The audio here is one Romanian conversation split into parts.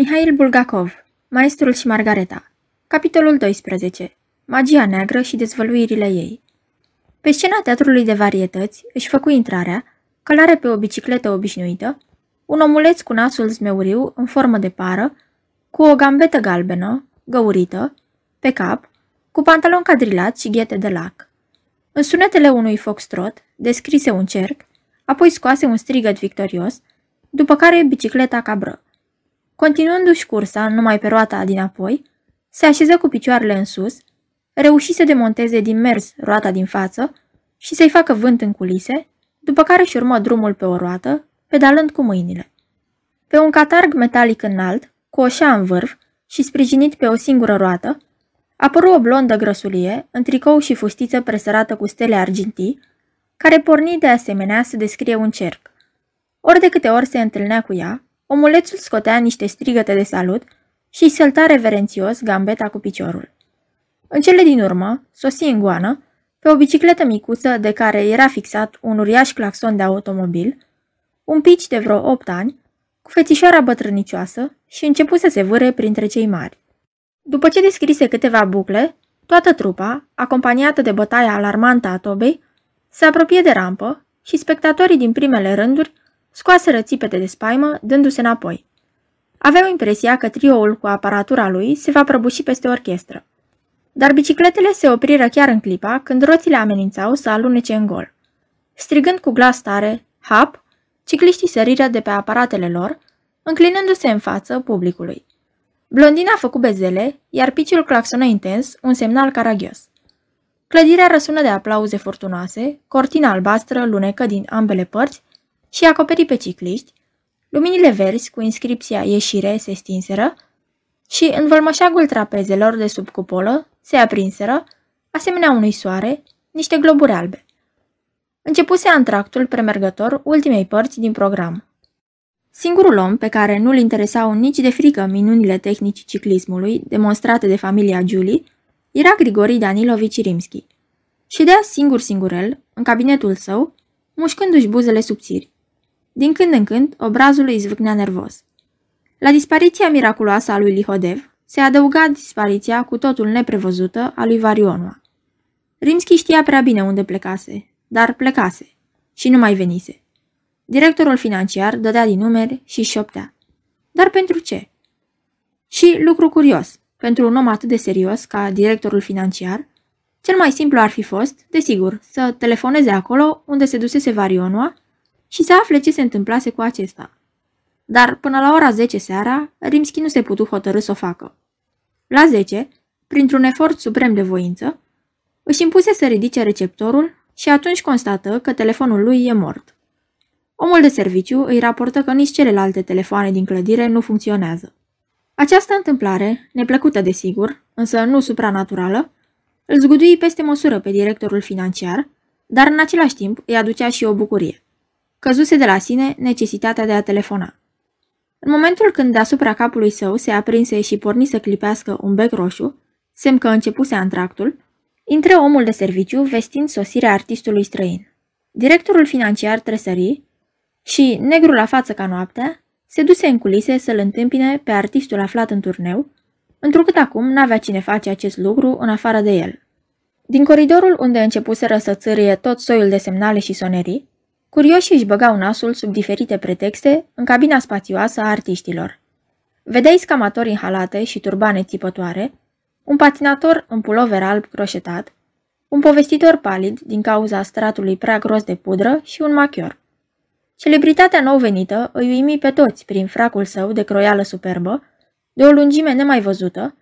Mihail Bulgakov, Maestrul și Margareta Capitolul 12 Magia neagră și dezvăluirile ei Pe scena teatrului de varietăți își făcu intrarea, călare pe o bicicletă obișnuită, un omuleț cu nasul zmeuriu în formă de pară, cu o gambetă galbenă, găurită, pe cap, cu pantalon cadrilat și ghete de lac. În sunetele unui foxtrot, descrise un cerc, apoi scoase un strigăt victorios, după care bicicleta cabră. Continuându-și cursa numai pe roata dinapoi, se așeză cu picioarele în sus, reuși să demonteze din mers roata din față și să-i facă vânt în culise, după care își urmă drumul pe o roată, pedalând cu mâinile. Pe un catarg metalic înalt, cu o șa în vârf și sprijinit pe o singură roată, apăru o blondă grăsulie, în tricou și fustiță presărată cu stele argintii, care porni de asemenea să descrie un cerc. Ori de câte ori se întâlnea cu ea, omulețul scotea niște strigăte de salut și îi sălta reverențios gambeta cu piciorul. În cele din urmă, sosi în goană, pe o bicicletă micuță de care era fixat un uriaș claxon de automobil, un pici de vreo opt ani, cu fețișoara bătrânicioasă și începu să se vâre printre cei mari. După ce descrise câteva bucle, toată trupa, acompaniată de bătaia alarmantă a tobei, se apropie de rampă și spectatorii din primele rânduri scoase țipete de spaimă, dându-se înapoi. Aveau impresia că trioul cu aparatura lui se va prăbuși peste orchestră. Dar bicicletele se opriră chiar în clipa când roțile amenințau să alunece în gol. Strigând cu glas tare, hap, cicliștii săriră de pe aparatele lor, înclinându-se în față publicului. Blondina a făcut bezele, iar piciul claxonă intens, un semnal caragios. Clădirea răsună de aplauze furtunoase, cortina albastră lunecă din ambele părți și acoperi pe cicliști, luminile verzi cu inscripția ieșire se stinseră și în vălmășagul trapezelor de sub cupolă se aprinseră, asemenea unui soare, niște globuri albe. Începuse antractul premergător ultimei părți din program. Singurul om pe care nu-l interesau nici de frică minunile tehnici ciclismului demonstrate de familia Julie era Grigori Danilovici Rimski. Ședea singur singurel, în cabinetul său, mușcându-și buzele subțiri. Din când în când, obrazul îi zvâcnea nervos. La dispariția miraculoasă a lui Lihodev se adăuga dispariția cu totul neprevăzută a lui Varionua. Rimski știa prea bine unde plecase, dar plecase și nu mai venise. Directorul financiar dădea din numeri și șoptea. Dar pentru ce? Și lucru curios, pentru un om atât de serios ca directorul financiar, cel mai simplu ar fi fost, desigur, să telefoneze acolo unde se dusese Varionua și să afle ce se întâmplase cu acesta. Dar până la ora 10 seara, Rimski nu se putu hotărâ să o facă. La 10, printr-un efort suprem de voință, își impuse să ridice receptorul și atunci constată că telefonul lui e mort. Omul de serviciu îi raportă că nici celelalte telefoane din clădire nu funcționează. Această întâmplare, neplăcută desigur, însă nu supranaturală, îl zgudui peste măsură pe directorul financiar, dar în același timp îi aducea și o bucurie. Căzuse de la sine necesitatea de a telefona. În momentul când deasupra capului său se aprinse și porni să clipească un bec roșu, semn că începuse antractul, intră omul de serviciu vestind sosirea artistului străin. Directorul financiar tresări și, negru la față ca noaptea, se duse în culise să-l întâmpine pe artistul aflat în turneu, întrucât acum n-avea cine face acest lucru în afară de el. Din coridorul unde începuseră să țârie tot soiul de semnale și sonerii, curioșii își băgau nasul sub diferite pretexte în cabina spațioasă a artiștilor. Vedeai scamatori în halate și turbane țipătoare, un patinator în pulover alb croșetat, un povestitor palid din cauza stratului prea gros de pudră și un machior. Celebritatea nou venită îi uimi pe toți prin fracul său de croială superbă, de o lungime nemai văzută,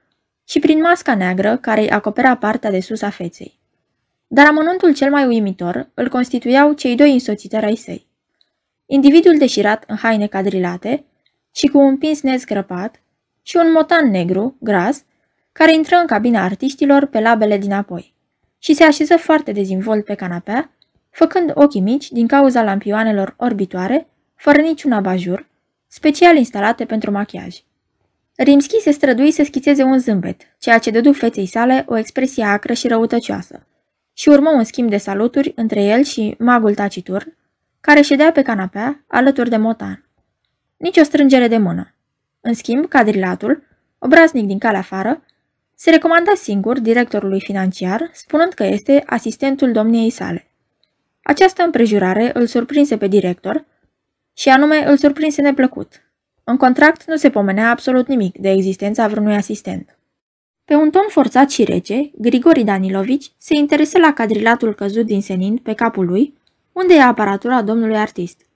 și prin masca neagră care îi acopera partea de sus a feței. Dar amănuntul cel mai uimitor îl constituiau cei doi însoțitori ai săi. Individul deșirat în haine cadrilate și cu un pins nezgrăpat și un motan negru, gras, care intră în cabina artiștilor pe labele dinapoi și se așeză foarte dezvolt pe canapea, făcând ochii mici din cauza lampioanelor orbitoare, fără niciun abajur, special instalate pentru machiaj. Rimski se strădui să schițeze un zâmbet, ceea ce dădu feței sale o expresie acră și răutăcioasă, și urmă un schimb de saluturi între el și magul tacitur, care ședea pe canapea alături de motan. Nici o strângere de mână. În schimb, cadrilatul, obraznic din calea afară, se recomanda singur directorului financiar, spunând că este asistentul domniei sale. Această împrejurare îl surprinse pe director și anume îl surprinse neplăcut. În contract nu se pomenea absolut nimic de existența vreunui asistent. Pe un ton forțat și rece, Grigori Danilovici se interesă la cadrilatul căzut din senin pe capul lui, unde e aparatura domnului artist.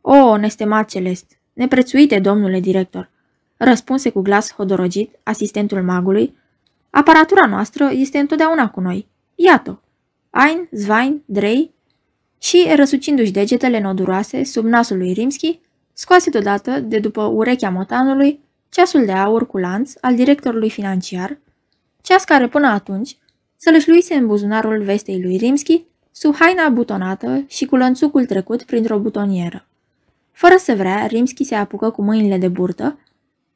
O, nestemat celest, neprețuite, domnule director, răspunse cu glas hodorogit asistentul magului, aparatura noastră este întotdeauna cu noi. Iată, Ein, Zvain, Drei și, răsucindu-și degetele noduroase sub nasul lui Rimski, scoase deodată de după urechea motanului ceasul de aur cu lanț al directorului financiar, ceas care până atunci să lășluise în buzunarul vestei lui Rimski sub haina butonată și cu lănțucul trecut printr-o butonieră. Fără să vrea, Rimski se apucă cu mâinile de burtă,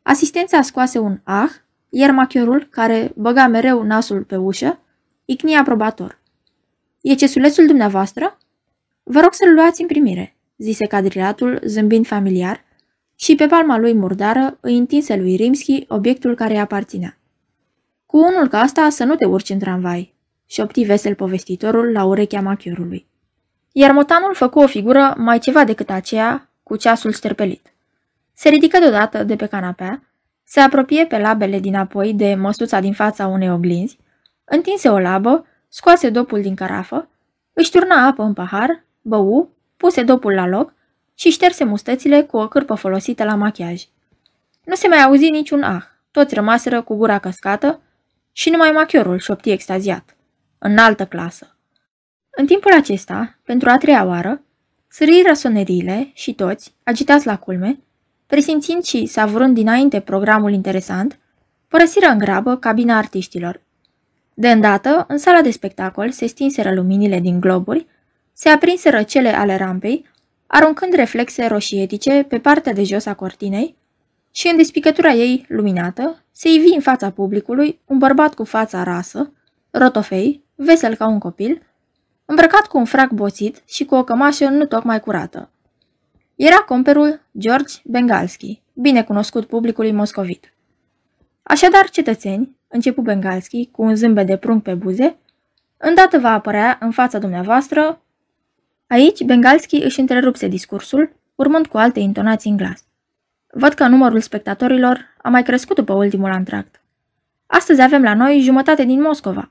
asistența scoase un ah, iar machiorul, care băga mereu nasul pe ușă, icni aprobator. E cesulețul dumneavoastră?" Vă rog să-l luați în primire," zise cadrilatul, zâmbind familiar, și pe palma lui murdară îi întinse lui Rimski obiectul care îi aparținea. Cu unul ca asta să nu te urci în tramvai, șopti vesel povestitorul la urechea machiorului. Iar motanul făcu o figură mai ceva decât aceea cu ceasul șterpelit. Se ridică deodată de pe canapea, se apropie pe labele dinapoi de măsuța din fața unei oglinzi, întinse o labă, scoase dopul din carafă, își turna apă în pahar, bău, puse dopul la loc și șterse mustățile cu o cârpă folosită la machiaj. Nu se mai auzi niciun ah, toți rămaseră cu gura căscată și numai machiorul șopti extaziat. În altă clasă. În timpul acesta, pentru a treia oară, săriră soneriile și toți, agitați la culme, presimțind și savurând dinainte programul interesant, părăsiră în grabă cabina artiștilor. De îndată, în sala de spectacol se stinseră luminile din globuri, se aprinseră cele ale rampei, aruncând reflexe roșietice pe partea de jos a cortinei și în despicătura ei luminată se ivi în fața publicului un bărbat cu fața rasă, rotofei, vesel ca un copil, îmbrăcat cu un frac boțit și cu o cămașă nu tocmai curată. Era comperul George Bengalski, bine cunoscut publicului moscovit. Așadar, cetățeni, începu Bengalski cu un zâmbet de prunc pe buze, îndată va apărea în fața dumneavoastră Aici, Bengalski își întrerupse discursul, urmând cu alte intonații în glas. Văd că numărul spectatorilor a mai crescut după ultimul antract. Astăzi avem la noi jumătate din Moscova.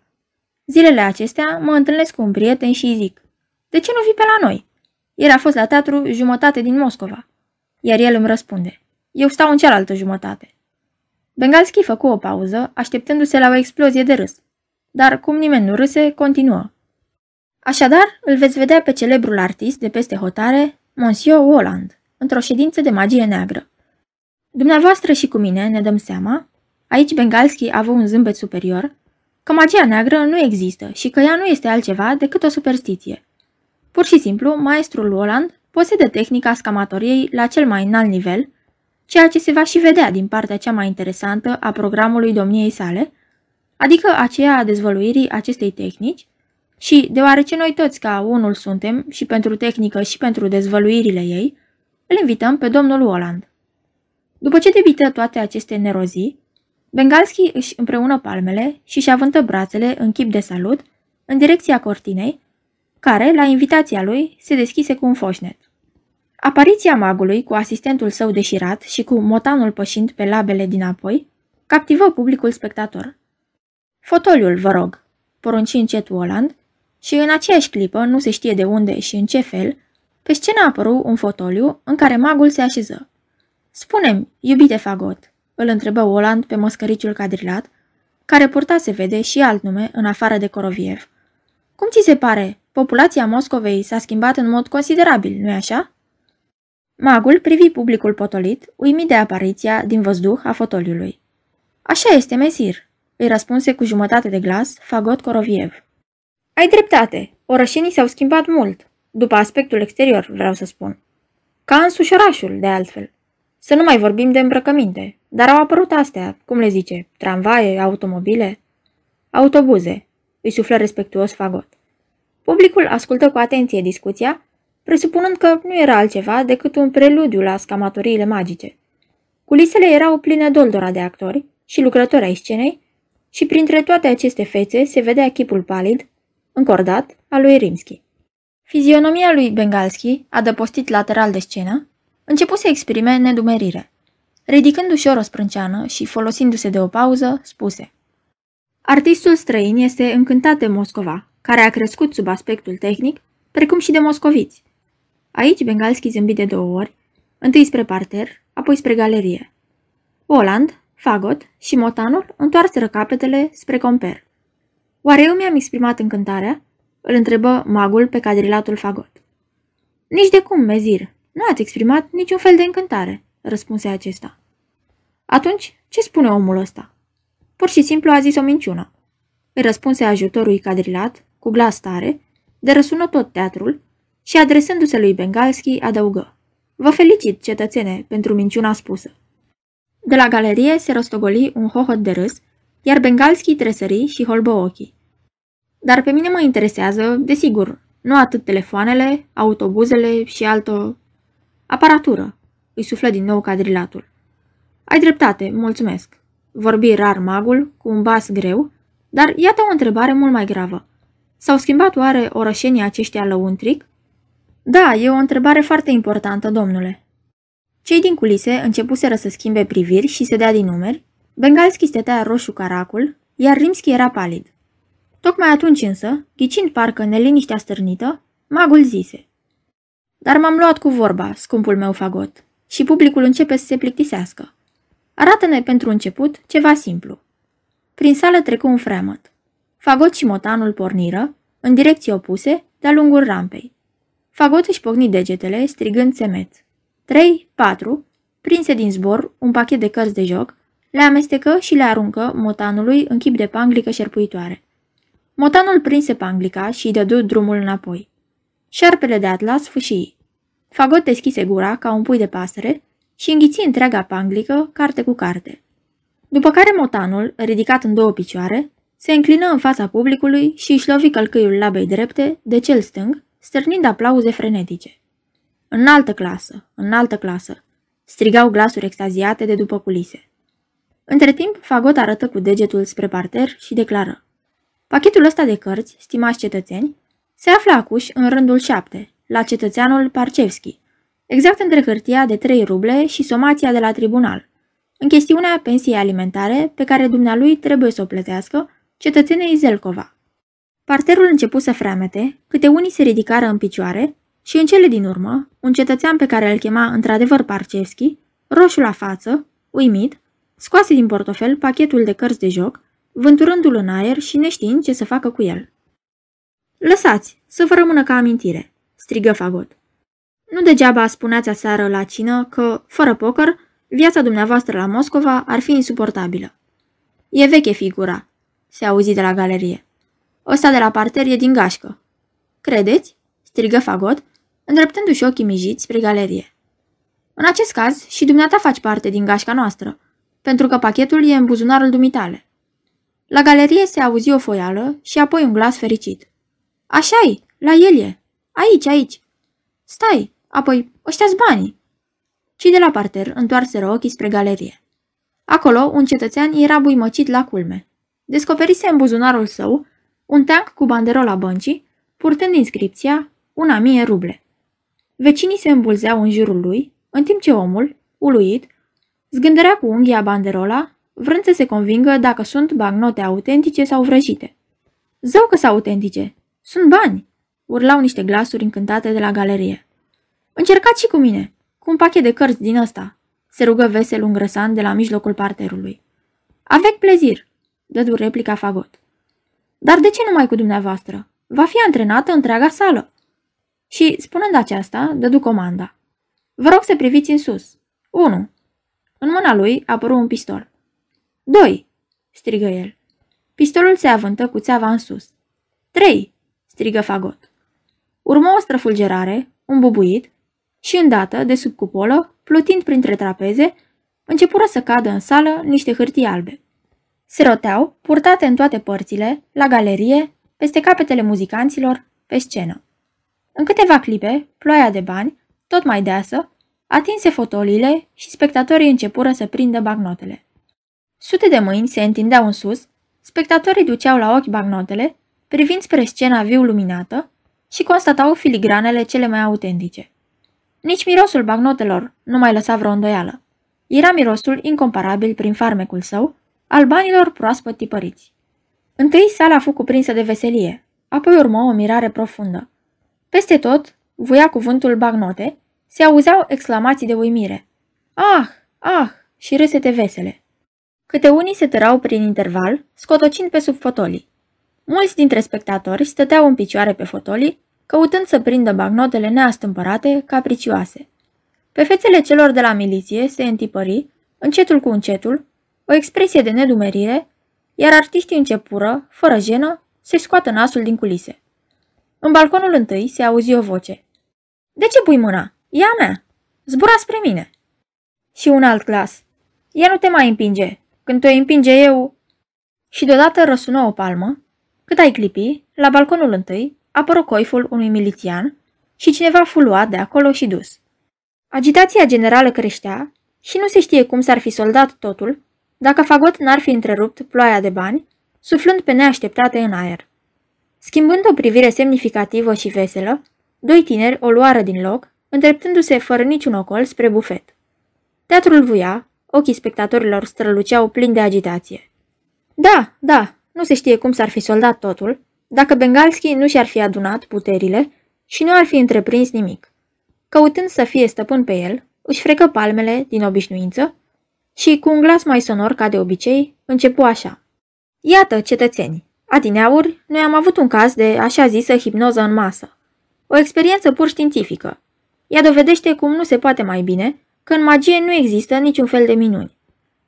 Zilele acestea mă întâlnesc cu un prieten și îi zic, de ce nu vii pe la noi? Ieri a fost la teatru jumătate din Moscova. Iar el îmi răspunde, eu stau în cealaltă jumătate. Bengalski făcu o pauză, așteptându-se la o explozie de râs. Dar cum nimeni nu râse, continuă. Așadar, îl veți vedea pe celebrul artist de peste hotare, Monsieur Holland, într-o ședință de magie neagră. Dumneavoastră și cu mine ne dăm seama, aici Bengalski a avut un zâmbet superior, că magia neagră nu există și că ea nu este altceva decât o superstiție. Pur și simplu, maestrul Holland posedă tehnica scamatoriei la cel mai înalt nivel, ceea ce se va și vedea din partea cea mai interesantă a programului domniei sale, adică aceea a dezvăluirii acestei tehnici, și, deoarece noi toți ca unul suntem, și pentru tehnică și pentru dezvăluirile ei, îl invităm pe domnul Oland. După ce debită toate aceste nerozii, Bengalski își împreună palmele și și avântă brațele în chip de salut în direcția cortinei, care, la invitația lui, se deschise cu un foșnet. Apariția magului, cu asistentul său deșirat și cu motanul pășind pe labele dinapoi, captivă publicul spectator. Fotoliul, vă rog, porunci încet Oland, și în aceeași clipă, nu se știe de unde și în ce fel, pe scenă apăru un fotoliu în care magul se așeză. Spune-mi, iubite fagot, îl întrebă Oland pe măscăriciul cadrilat, care purta se vede și alt nume în afară de Coroviev. Cum ți se pare? Populația Moscovei s-a schimbat în mod considerabil, nu-i așa? Magul privi publicul potolit, uimit de apariția din văzduh a fotoliului. Așa este, mesir, îi răspunse cu jumătate de glas Fagot Coroviev. Ai dreptate, orășenii s-au schimbat mult, după aspectul exterior, vreau să spun. Ca însuși orașul, de altfel. Să nu mai vorbim de îmbrăcăminte, dar au apărut astea, cum le zice, tramvaie, automobile, autobuze, îi suflă respectuos fagot. Publicul ascultă cu atenție discuția, presupunând că nu era altceva decât un preludiu la scamatoriile magice. Culisele erau pline doldora de actori și lucrători ai scenei și printre toate aceste fețe se vedea chipul palid, încordat, al lui Rimski. Fizionomia lui Bengalski, adăpostit lateral de scenă, începu să exprime nedumerire. Ridicându-și o sprânceană și folosindu-se de o pauză, spuse Artistul străin este încântat de Moscova, care a crescut sub aspectul tehnic, precum și de moscoviți. Aici Bengalski zâmbi de două ori, întâi spre parter, apoi spre galerie. Oland, Fagot și Motanul întoarseră capetele spre comper. Oare eu mi-am exprimat încântarea? Îl întrebă magul pe cadrilatul Fagot. Nici de cum, mezir. Nu ați exprimat niciun fel de încântare, răspunse acesta. Atunci, ce spune omul ăsta? Pur și simplu a zis o minciună. Îi răspunse ajutorul cadrilat, cu glas tare, de răsună tot teatrul și adresându-se lui Bengalski adăugă. Vă felicit, cetățene, pentru minciuna spusă. De la galerie se rostogoli un hohot de râs, iar Bengalski tresări și holbă ochii. Dar pe mine mă interesează, desigur, nu atât telefoanele, autobuzele și altă aparatură, îi suflă din nou cadrilatul. Ai dreptate, mulțumesc. Vorbi rar magul, cu un bas greu, dar iată o întrebare mult mai gravă. S-au schimbat oare orășenii aceștia lăuntric? Da, e o întrebare foarte importantă, domnule. Cei din culise începuseră să schimbe priviri și se dea din numeri, Bengalski stătea roșu caracul, iar Rimski era palid. Tocmai atunci însă, ghicind parcă neliniștea stârnită, magul zise. Dar m-am luat cu vorba, scumpul meu fagot, și publicul începe să se plictisească. Arată-ne pentru început ceva simplu. Prin sală trecu un freamăt. Fagot și motanul porniră, în direcții opuse, de-a lungul rampei. Fagot își pocni degetele, strigând semeț. Trei, patru, prinse din zbor un pachet de cărți de joc, le amestecă și le aruncă motanului în chip de panglică șerpuitoare. Motanul prinse panglica și îi dădu drumul înapoi. Șarpele de atlas fâșii. Fagot deschise gura ca un pui de pasăre și înghiți întreaga panglică, carte cu carte. După care motanul, ridicat în două picioare, se înclină în fața publicului și își lovi călcâiul labei drepte de cel stâng, stârnind aplauze frenetice. În altă clasă, în altă clasă, strigau glasuri extaziate de după culise. Între timp, Fagot arătă cu degetul spre parter și declară. Pachetul ăsta de cărți, stimați cetățeni, se află acuș în rândul șapte, la cetățeanul Parcevski, exact între hârtia de 3 ruble și somația de la tribunal, în chestiunea pensiei alimentare pe care dumnealui trebuie să o plătească cetățenei Zelcova. Parterul începu să freamete, câte unii se ridicară în picioare și în cele din urmă, un cetățean pe care îl chema într-adevăr Parcevski, roșu la față, uimit, scoase din portofel pachetul de cărți de joc, vânturându-l în aer și neștiind ce să facă cu el. Lăsați, să vă rămână ca amintire, strigă Fagot. Nu degeaba spuneați aseară la cină că, fără poker, viața dumneavoastră la Moscova ar fi insuportabilă. E veche figura, se auzi de la galerie. Ăsta de la parter e din gașcă. Credeți? strigă Fagot, îndreptându-și ochii mijiți spre galerie. În acest caz, și dumneata faci parte din gașca noastră, pentru că pachetul e în buzunarul dumitale. La galerie se auzi o foială și apoi un glas fericit. Așa-i, la el e. Aici, aici. Stai, apoi, ăștia-s banii. Cei de la parter întoarseră ochii spre galerie. Acolo, un cetățean era buimăcit la culme. Descoperise în buzunarul său un tank cu banderola băncii, purtând inscripția una mie ruble. Vecinii se îmbulzeau în jurul lui, în timp ce omul, uluit, zgândărea cu unghia banderola, vrând să se convingă dacă sunt bagnote autentice sau vrăjite. Zău că sunt autentice! Sunt bani! Urlau niște glasuri încântate de la galerie. Încercați și cu mine, cu un pachet de cărți din ăsta, se rugă vesel un grăsan de la mijlocul parterului. Avec plezir, dădu replica Fagot. Dar de ce numai cu dumneavoastră? Va fi antrenată întreaga sală. Și, spunând aceasta, dădu comanda. Vă rog să priviți în sus. 1. În mâna lui apăru un pistol. 2. strigă el. Pistolul se avântă cu țeava în sus. 3. strigă Fagot. Urmă o străfulgerare, un bubuit și îndată, de sub cupolă, plutind printre trapeze, începură să cadă în sală niște hârtii albe. Se roteau, purtate în toate părțile, la galerie, peste capetele muzicanților, pe scenă. În câteva clipe, ploaia de bani, tot mai deasă, Atinse fotoliile și spectatorii începură să prindă bagnotele. Sute de mâini se întindeau în sus, spectatorii duceau la ochi bagnotele, privind spre scena viu luminată și constatau filigranele cele mai autentice. Nici mirosul bagnotelor nu mai lăsa vreo îndoială. Era mirosul incomparabil prin farmecul său, al banilor proaspăt tipăriți. Întâi sala a fost cuprinsă de veselie, apoi urmă o mirare profundă. Peste tot, voia cuvântul bagnote, se auzeau exclamații de uimire. Ah, ah, și râsete vesele. Câte unii se tărau prin interval, scotocind pe sub fotolii. Mulți dintre spectatori stăteau în picioare pe fotolii, căutând să prindă bagnotele neastâmpărate, capricioase. Pe fețele celor de la miliție se întipări, încetul cu încetul, o expresie de nedumerire, iar artiștii începură, fără jenă, să scoată nasul din culise. În balconul întâi se auzi o voce. De ce pui mâna? E a mea! Zbura spre mine!" Și un alt glas. Ea nu te mai împinge. Când te împinge eu... Și deodată răsună o palmă. Cât ai clipi, la balconul întâi, apără coiful unui milițian și cineva fu luat de acolo și dus. Agitația generală creștea și nu se știe cum s-ar fi soldat totul dacă Fagot n-ar fi întrerupt ploaia de bani, suflând pe neașteptate în aer. Schimbând o privire semnificativă și veselă, doi tineri o luară din loc, îndreptându-se fără niciun ocol spre bufet. Teatrul vuia, ochii spectatorilor străluceau plini de agitație. Da, da, nu se știe cum s-ar fi soldat totul, dacă Bengalski nu și-ar fi adunat puterile și nu ar fi întreprins nimic. Căutând să fie stăpân pe el, își frecă palmele din obișnuință și, cu un glas mai sonor ca de obicei, începu așa. Iată, cetățeni, adineauri, noi am avut un caz de așa zisă hipnoză în masă. O experiență pur științifică. Ea dovedește cum nu se poate mai bine că în magie nu există niciun fel de minuni.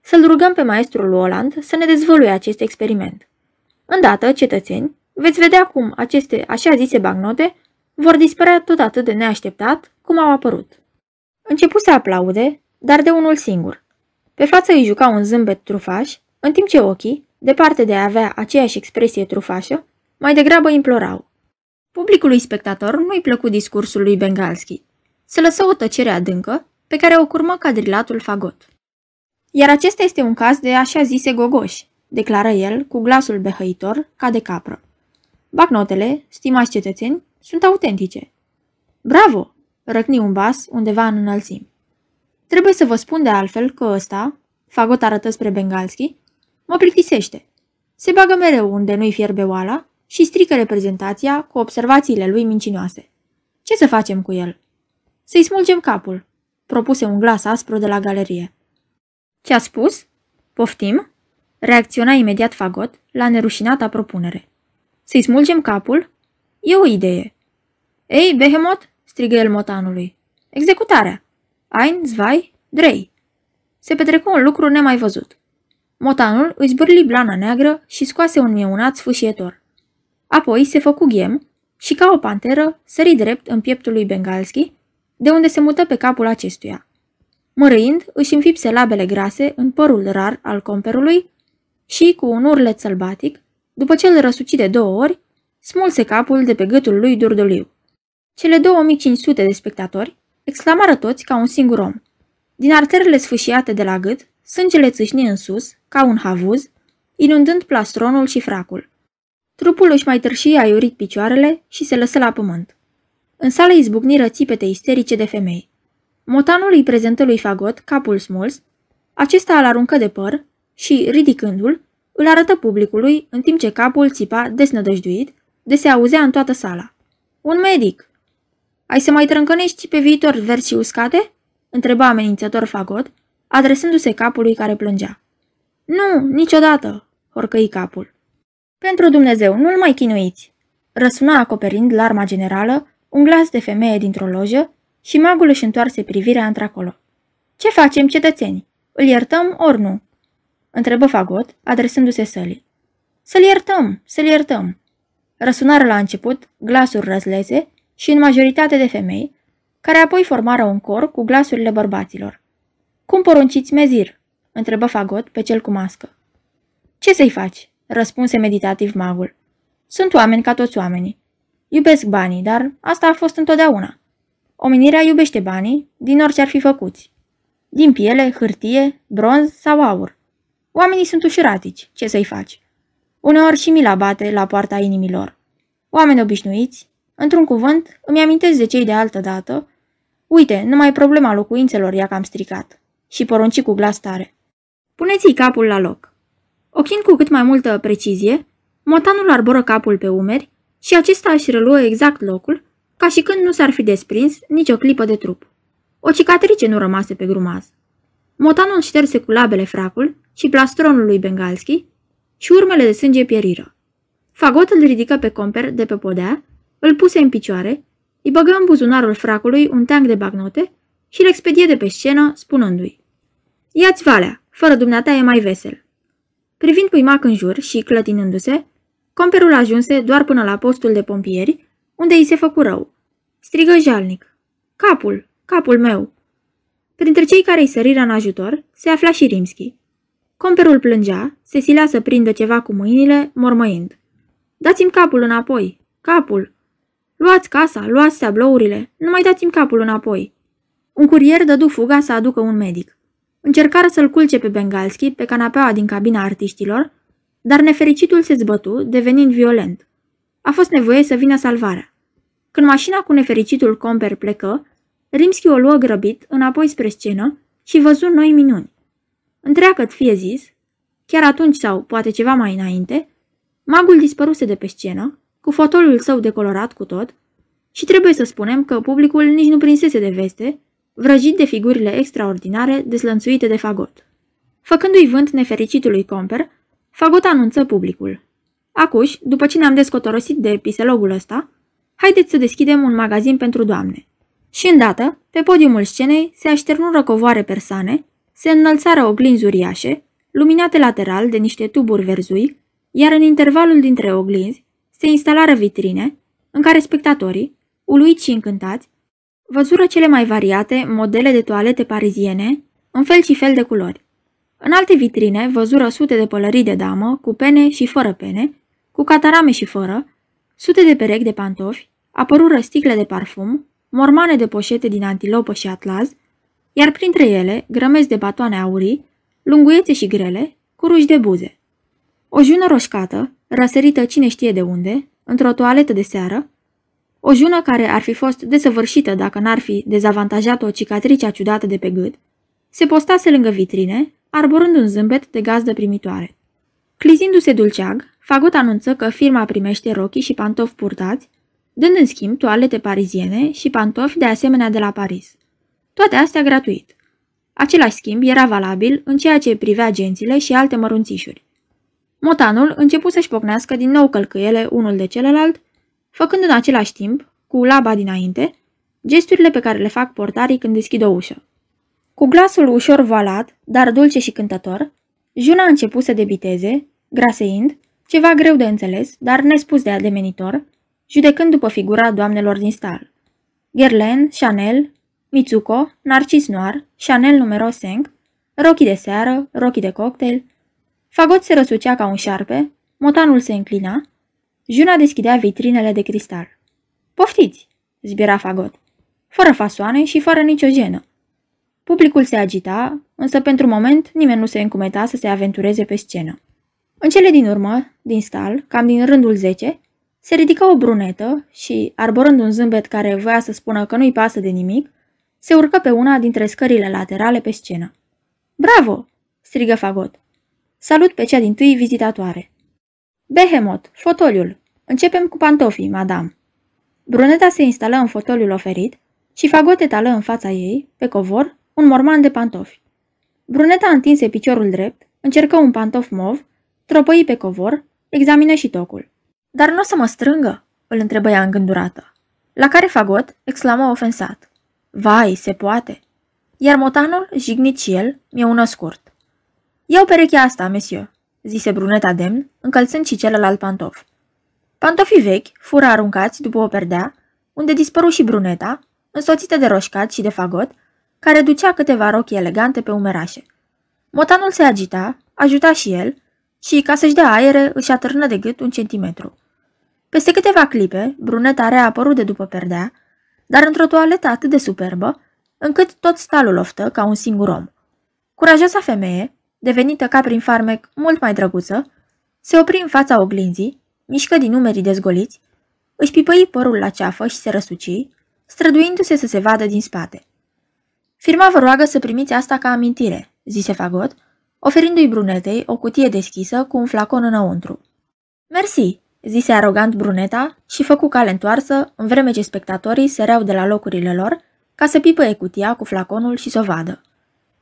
Să-l rugăm pe maestrul Roland să ne dezvăluie acest experiment. Îndată, cetățeni, veți vedea cum aceste așa zise bagnote vor dispărea tot atât de neașteptat cum au apărut. Începu să aplaude, dar de unul singur. Pe față îi juca un zâmbet trufaș, în timp ce ochii, departe de a avea aceeași expresie trufașă, mai degrabă implorau. Publicului spectator nu-i plăcu discursul lui Bengalski. Se lăsă o tăcere adâncă, pe care o curmă cadrilatul fagot. Iar acesta este un caz de așa zise gogoși, declară el cu glasul behăitor ca de capră. Bacnotele, stimați cetățeni, sunt autentice. Bravo! răcni un bas undeva în înălțimi. Trebuie să vă spun de altfel că ăsta, fagot arătă spre Bengalski, mă plictisește. Se bagă mereu unde nu-i fierbe oala și strică reprezentația cu observațiile lui mincinoase. Ce să facem cu el? Să-i smulgem capul, propuse un glas aspru de la galerie. Ce a spus? Poftim? Reacționa imediat Fagot la nerușinata propunere. Să-i smulgem capul? E o idee. Ei, Behemot, strigă el motanului. Executarea. Ein, zvai, drei. Se petrecu un lucru nemai văzut. Motanul îi zbârli blana neagră și scoase un mieunat sfâșietor. Apoi se făcu ghem și, ca o panteră, sări drept în pieptul lui Bengalski, de unde se mută pe capul acestuia. Mărâind, își înfipse labele grase în părul rar al comperului și, cu un urlet sălbatic, după ce îl răsuci de două ori, smulse capul de pe gâtul lui Durdoliu. Cele 2500 de spectatori exclamară toți ca un singur om. Din arterele sfâșiate de la gât, sângele țâșni în sus, ca un havuz, inundând plastronul și fracul. Trupul își mai târși aiurit picioarele și se lăsă la pământ. În sală izbucniră țipete isterice de femei. Motanul îi prezentă lui Fagot capul smuls, acesta îl aruncă de păr și, ridicându-l, îl arătă publicului în timp ce capul țipa desnădăjduit, de se auzea în toată sala. Un medic! Ai să mai trâncănești pe viitor versi uscate?" întreba amenințător Fagot, adresându-se capului care plângea. Nu, niciodată!" horcăi capul. Pentru Dumnezeu, nu-l mai chinuiți!" răsuna acoperind larma generală un glas de femeie dintr-o lojă și magul își întoarse privirea într-acolo. Ce facem, cetățeni? Îl iertăm ori nu?" întrebă Fagot, adresându-se sălii. Să-l iertăm, să-l iertăm!" Răsunară la început glasuri răzleze și în majoritate de femei, care apoi formară un cor cu glasurile bărbaților. Cum porunciți, mezir?" întrebă Fagot pe cel cu mască. Ce să-i faci?" răspunse meditativ magul. Sunt oameni ca toți oamenii. Iubesc banii, dar asta a fost întotdeauna. Omenirea iubește banii, din orice ar fi făcuți. Din piele, hârtie, bronz sau aur. Oamenii sunt ușuratici, ce să-i faci? Uneori și mila bate la poarta inimilor. Oameni obișnuiți, într-un cuvânt, îmi amintesc de cei de altă dată. Uite, numai problema locuințelor i-a cam stricat. Și porunci cu glas tare. Puneți-i capul la loc. Ochind cu cât mai multă precizie, motanul arboră capul pe umeri și acesta își reluă exact locul, ca și când nu s-ar fi desprins nicio clipă de trup. O cicatrice nu rămase pe grumaz. Motanul șterse cu labele fracul și plastronul lui Bengalski și urmele de sânge pieriră. Fagot îl ridică pe comper de pe podea, îl puse în picioare, îi băgă în buzunarul fracului un teanc de bagnote și îl expedie de pe scenă, spunându-i Ia-ți valea, fără dumneata e mai vesel. Privind puimac în jur și clătinându-se, comperul ajunse doar până la postul de pompieri, unde îi se făcu rău. Strigă jalnic. Capul, capul meu! Printre cei care îi săriră în ajutor se afla și Rimski. Comperul plângea, se silea să prindă ceva cu mâinile, mormăind. Dați-mi capul înapoi! Capul! Luați casa, luați tablourile, nu mai dați-mi capul înapoi! Un curier dădu fuga să aducă un medic. Încercară să-l culce pe Bengalski pe canapeaua din cabina artiștilor, dar nefericitul se zbătu, devenind violent. A fost nevoie să vină salvarea. Când mașina cu nefericitul Comper plecă, Rimski o luă grăbit înapoi spre scenă și văzu noi minuni. Întreagăt fie zis, chiar atunci sau poate ceva mai înainte, magul dispăruse de pe scenă, cu fotolul său decolorat cu tot, și trebuie să spunem că publicul nici nu prinsese de veste, vrăjit de figurile extraordinare deslănțuite de fagot. Făcându-i vânt nefericitului Comper, fagot anunță publicul. Acuși, după ce ne-am descotorosit de piselogul ăsta, haideți să deschidem un magazin pentru doamne. Și îndată, pe podiumul scenei se așternură covoare persane, se înălțară oglinzi uriașe, luminate lateral de niște tuburi verzui, iar în intervalul dintre oglinzi se instalară vitrine, în care spectatorii, uluiți și încântați, văzură cele mai variate modele de toalete pariziene, în fel și fel de culori. În alte vitrine văzură sute de pălării de damă, cu pene și fără pene, cu catarame și fără, sute de perechi de pantofi, apărură sticle de parfum, mormane de poșete din antilopă și atlaz, iar printre ele grămezi de batoane aurii, lunguiețe și grele, cu ruși de buze. O jună roșcată, răsărită cine știe de unde, într-o toaletă de seară, o jună care ar fi fost desăvârșită dacă n-ar fi dezavantajat o cicatrice ciudată de pe gât, se postase lângă vitrine, arborând un zâmbet de gazdă primitoare. Clizindu-se dulceag, Fagot anunță că firma primește rochii și pantofi purtați, dând în schimb toalete pariziene și pantofi de asemenea de la Paris. Toate astea gratuit. Același schimb era valabil în ceea ce privea agențiile și alte mărunțișuri. Motanul începu să-și pocnească din nou călcâiele unul de celălalt, făcând în același timp, cu laba dinainte, gesturile pe care le fac portarii când deschid o ușă. Cu glasul ușor valat, dar dulce și cântător, Juna a început să debiteze, graseind, ceva greu de înțeles, dar nespus de ademenitor, judecând după figura doamnelor din stal. Guerlain, Chanel, Mitsuko, Narcis Noir, Chanel numero 5, rochii de seară, rochii de cocktail. Fagot se răsucea ca un șarpe, motanul se înclina, Juna deschidea vitrinele de cristal. Poftiți, zbiera Fagot, fără fasoane și fără nicio jenă. Publicul se agita, însă pentru moment nimeni nu se încumeta să se aventureze pe scenă. În cele din urmă, din stal, cam din rândul 10, se ridică o brunetă și, arborând un zâmbet care voia să spună că nu-i pasă de nimic, se urcă pe una dintre scările laterale pe scenă. Bravo!" strigă Fagot. Salut pe cea din tâi vizitatoare. Behemoth, fotoliul. Începem cu pantofii, madame. Bruneta se instală în fotoliul oferit și Fagot etală în fața ei, pe covor, un morman de pantofi. Bruneta întinse piciorul drept, încercă un pantof mov, tropăi pe covor, examină și tocul. Dar nu o să mă strângă?" îl întrebă ea îngândurată. La care Fagot exclamă ofensat. Vai, se poate. Iar motanul, jignit și el, mi-e ună scurt. Iau perechea asta, monsieur, zise bruneta demn, încălțând și celălalt pantof. Pantofii vechi fură aruncați după o perdea, unde dispăru și bruneta, însoțită de roșcat și de fagot, care ducea câteva rochii elegante pe umerașe. Motanul se agita, ajuta și el, și, ca să-și dea aere, își atârnă de gât un centimetru. Peste câteva clipe, bruneta a reapărut de după perdea, dar într-o toaletă atât de superbă, încât tot stalul oftă ca un singur om. Curajoasa femeie, devenită ca prin farmec mult mai drăguță, se opri în fața oglinzii, mișcă din numerii dezgoliți, își pipăi părul la ceafă și se răsuci, străduindu-se să se vadă din spate. Firma vă roagă să primiți asta ca amintire, zise Fagot, oferindu-i brunetei o cutie deschisă cu un flacon înăuntru. Mersi, zise arogant bruneta și făcu cale întoarsă, în vreme ce spectatorii săreau de la locurile lor ca să pipăie cutia cu flaconul și să o vadă.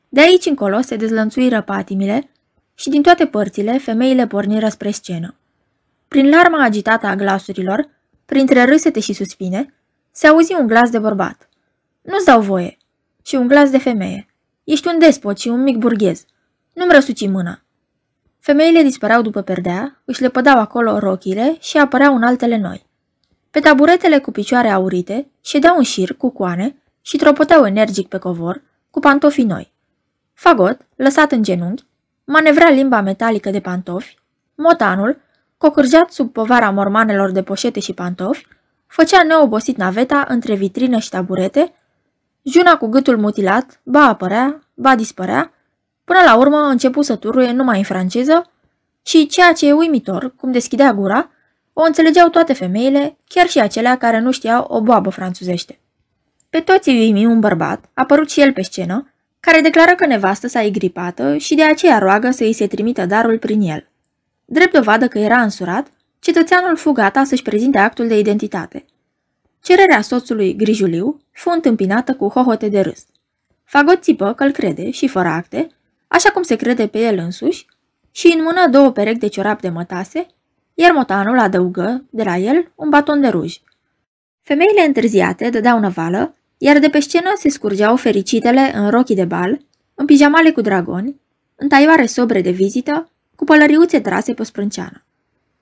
De aici încolo se dezlănțuiră patimile și din toate părțile femeile porniră spre scenă. Prin larma agitată a glasurilor, printre râsete și suspine, se auzi un glas de bărbat. Nu-ți dau voie. Și un glas de femeie. Ești un despot și un mic burghez. Nu-mi răsuci mâna. Femeile dispăreau după perdea, își lepădau acolo rochile și apăreau în altele noi. Pe taburetele cu picioare aurite ședeau în șir cu coane și tropoteau energic pe covor, cu pantofi noi. Fagot, lăsat în genunchi, manevra limba metalică de pantofi, motanul, cocârjat sub povara mormanelor de poșete și pantofi, făcea neobosit naveta între vitrină și taburete, Juna cu gâtul mutilat, ba apărea, ba dispărea, până la urmă începu să turuie numai în franceză și, ceea ce e uimitor, cum deschidea gura, o înțelegeau toate femeile, chiar și acelea care nu știau o boabă franțuzește. Pe toți îi uimi un bărbat, apărut și el pe scenă, care declară că nevastă s-a gripată și de aceea roagă să îi se trimită darul prin el. Drept dovadă că era însurat, cetățeanul fu gata să-și prezinte actul de identitate. Cererea soțului grijuliu fu întâmpinată cu hohote de râs. Fagot țipă că îl crede și fără acte, așa cum se crede pe el însuși, și în mână două perechi de ciorap de mătase, iar motanul adăugă, de la el, un baton de ruj. Femeile întârziate dădeau năvală, iar de pe scenă se scurgeau fericitele în rochii de bal, în pijamale cu dragoni, în taioare sobre de vizită, cu pălăriuțe trase pe sprânceană.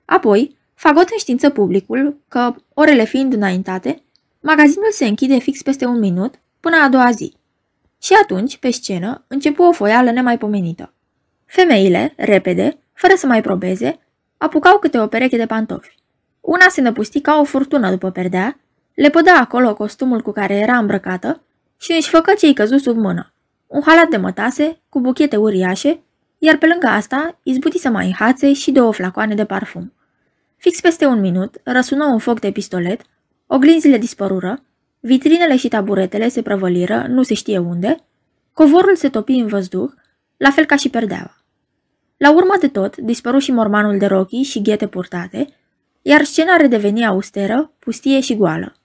Apoi, fagot înștiință publicul că, orele fiind înaintate, magazinul se închide fix peste un minut, până a doua zi. Și atunci, pe scenă, începu o foială nemaipomenită. Femeile, repede, fără să mai probeze, apucau câte o pereche de pantofi. Una se năpusti ca o furtună după perdea, le pădea acolo costumul cu care era îmbrăcată și își făcă ce-i căzu sub mână. Un halat de mătase, cu buchete uriașe, iar pe lângă asta izbuti să mai înhațe și două flacoane de parfum. Fix peste un minut răsună un foc de pistolet, oglinzile dispărură, vitrinele și taburetele se prăvăliră, nu se știe unde, covorul se topi în văzduh, la fel ca și perdeaua. La urmă de tot, dispăru și mormanul de rochii și ghete purtate, iar scena redeveni austeră, pustie și goală.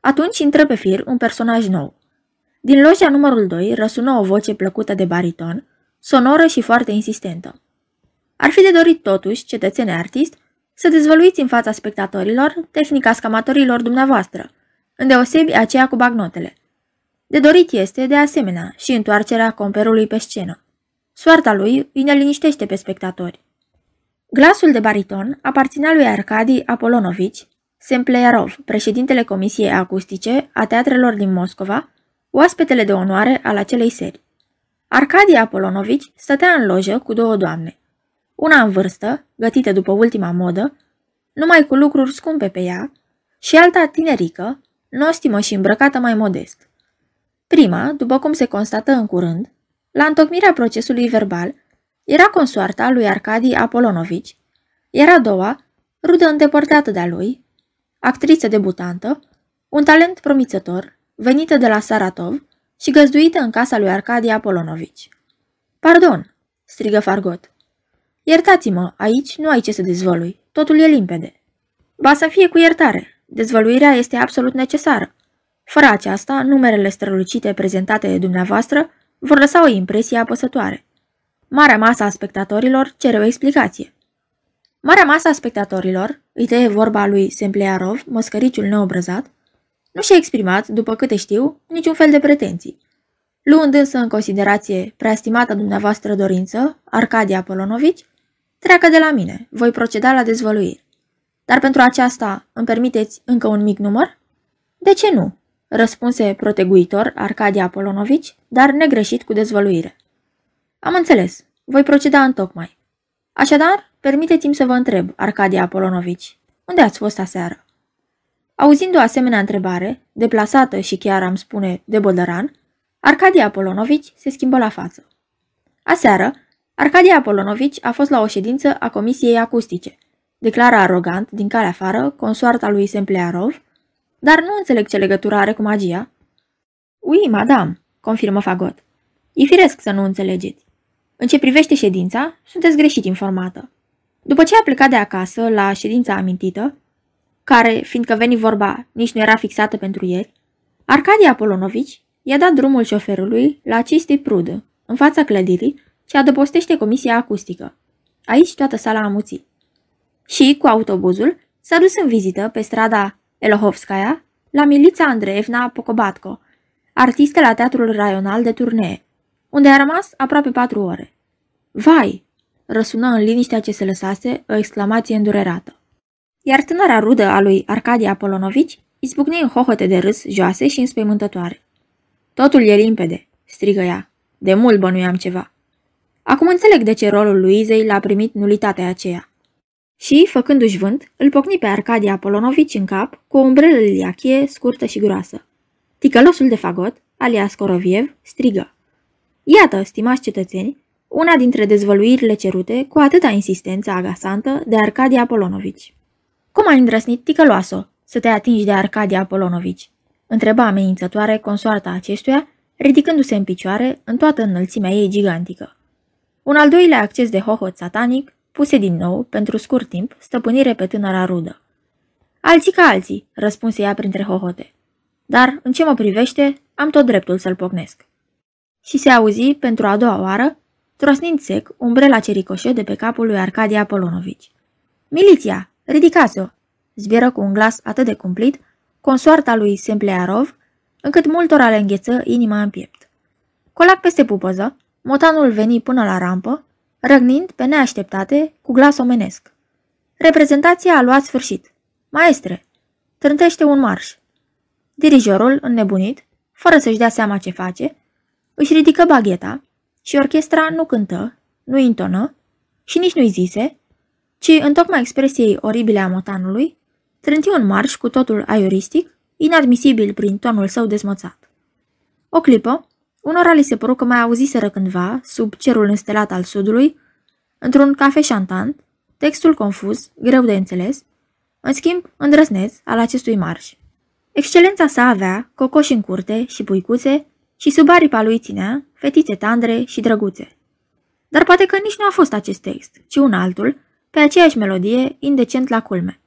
Atunci intră pe fir un personaj nou. Din loja numărul 2 răsună o voce plăcută de bariton, sonoră și foarte insistentă. Ar fi de dorit totuși, cetățene artist, să dezvăluiți în fața spectatorilor tehnica scamatorilor dumneavoastră, îndeosebi aceea cu bagnotele. De dorit este, de asemenea, și întoarcerea comperului pe scenă. Soarta lui îi neliniștește pe spectatori. Glasul de bariton aparținea lui Arcadi Apolonovici, Semplearov, președintele Comisiei Acustice a Teatrelor din Moscova, oaspetele de onoare al acelei serii. Arcadi Apolonovici stătea în lojă cu două doamne. Una în vârstă, gătită după ultima modă, numai cu lucruri scumpe pe ea, și alta tinerică, nostimă și îmbrăcată mai modest. Prima, după cum se constată în curând, la întocmirea procesului verbal, era consoarta lui Arcadi Apolonovici, iar a doua, rudă îndepărtată de-a lui, actriță debutantă, un talent promițător, venită de la Saratov și găzduită în casa lui Arcadi Apolonovici. Pardon, strigă Fargot. Iertați-mă, aici nu ai ce să dezvălui, totul e limpede. Ba să fie cu iertare, dezvăluirea este absolut necesară. Fără aceasta, numerele strălucite prezentate de dumneavoastră vor lăsa o impresie apăsătoare. Marea masă a spectatorilor cere o explicație. Marea masă a spectatorilor, îi tăie vorba lui Semplearov, măscăriciul neobrăzat, nu și-a exprimat, după câte știu, niciun fel de pretenții. Luând însă în considerație preestimata dumneavoastră dorință, Arcadia Polonovici, treacă de la mine, voi proceda la dezvăluiri. Dar pentru aceasta îmi permiteți încă un mic număr? De ce nu? răspunse proteguitor Arcadia Polonovici, dar negreșit cu dezvăluire. Am înțeles. Voi proceda în tocmai. Așadar, permiteți-mi să vă întreb, Arcadia Apolonovici, unde ați fost aseară? Auzind o asemenea întrebare, deplasată și chiar am spune de bodăran, Arcadie Apolonovici se schimbă la față. Aseară, Arcadie Apolonovici a fost la o ședință a Comisiei Acustice. Declară arogant, din care afară, consoarta lui Semplearov, dar nu înțeleg ce legătură are cu magia. Ui, madame, confirmă Fagot. E firesc să nu înțelegeți. În ce privește ședința, sunteți greșit informată. După ce a plecat de acasă la ședința amintită, care, fiindcă veni vorba, nici nu era fixată pentru ieri, Arcadia Apolonovici i-a dat drumul șoferului la acestei prudă, în fața clădirii, ce adăpostește comisia acustică. Aici toată sala a muțit. Și, cu autobuzul, s-a dus în vizită pe strada Elohovskaya la Milița Andreevna Pocobatko, artistă la Teatrul Raional de Turnee, unde a rămas aproape patru ore. Vai! răsună în liniștea ce se lăsase o exclamație îndurerată. Iar tânăra rudă a lui Arcadia Apolonovici izbucni în hohote de râs joase și înspăimântătoare. Totul e limpede, strigă ea. De mult bănuiam ceva. Acum înțeleg de ce rolul Luizei l-a primit nulitatea aceea. Și, făcându-și vânt, îl pocni pe Arcadia Apolonovici în cap cu o umbrelă liliachie scurtă și groasă. Ticălosul de fagot, alias Coroviev, strigă. Iată, stimați cetățeni, una dintre dezvăluirile cerute cu atâta insistență agasantă de Arcadia Apolonovici. Cum ai îndrăsnit, ticăloasă, să te atingi de Arcadia Apolonovici? Întreba amenințătoare consoarta acestuia, ridicându-se în picioare în toată înălțimea ei gigantică. Un al doilea acces de hohot satanic puse din nou, pentru scurt timp, stăpânire pe tânăra rudă. Alții ca alții, răspunse ea printre hohote. Dar, în ce mă privește, am tot dreptul să-l pocnesc. Și se auzi, pentru a doua oară, trosnind sec umbrela cericoșă de pe capul lui Arcadia Apolonovici. Miliția! Ridicați-o! Zbieră cu un glas atât de cumplit, consoarta lui Semplearov, încât multora le îngheță inima în piept. Colac peste pupăză, motanul veni până la rampă, răgnind pe neașteptate cu glas omenesc. Reprezentația a luat sfârșit. Maestre, trântește un marș. Dirijorul, înnebunit, fără să-și dea seama ce face, își ridică bagheta și orchestra nu cântă, nu intonă și nici nu-i zise, ci, în tocmai expresiei oribile a motanului, trânti un marș cu totul aioristic, inadmisibil prin tonul său dezmățat. O clipă, unora li se păru că mai auziseră cândva, sub cerul înstelat al sudului, într-un cafe șantant, textul confuz, greu de înțeles, în schimb îndrăzneț al acestui marș. Excelența sa avea cocoși în curte și puicuțe și sub aripa lui ținea fetițe tandre și drăguțe. Dar poate că nici nu a fost acest text, ci un altul, pe aceeași melodie, indecent la culme.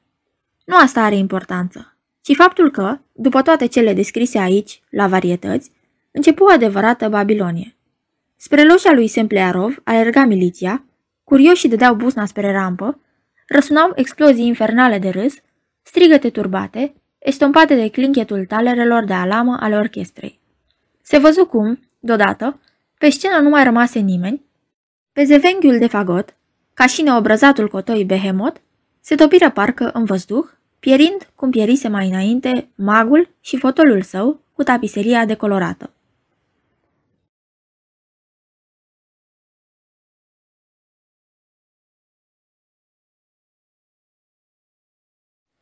Nu asta are importanță, ci faptul că, după toate cele descrise aici, la varietăți, începu o adevărată Babilonie. Spre loja lui Semplearov alerga miliția, curioșii dădeau busna spre rampă, răsunau explozii infernale de râs, strigăte turbate, estompate de clinchetul talerelor de alamă ale orchestrei. Se văzu cum, deodată, pe scenă nu mai rămase nimeni, pe zevenghiul de fagot, ca și neobrăzatul cotoi behemot, se topiră parcă în văzduh, pierind cum pierise mai înainte magul și fotolul său cu tapiseria decolorată.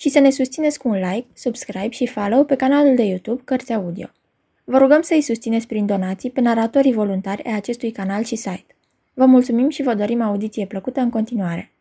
și să ne susțineți cu un like, subscribe și follow pe canalul de YouTube Cărți Audio. Vă rugăm să îi susțineți prin donații pe naratorii voluntari ai acestui canal și site. Vă mulțumim și vă dorim audiție plăcută în continuare.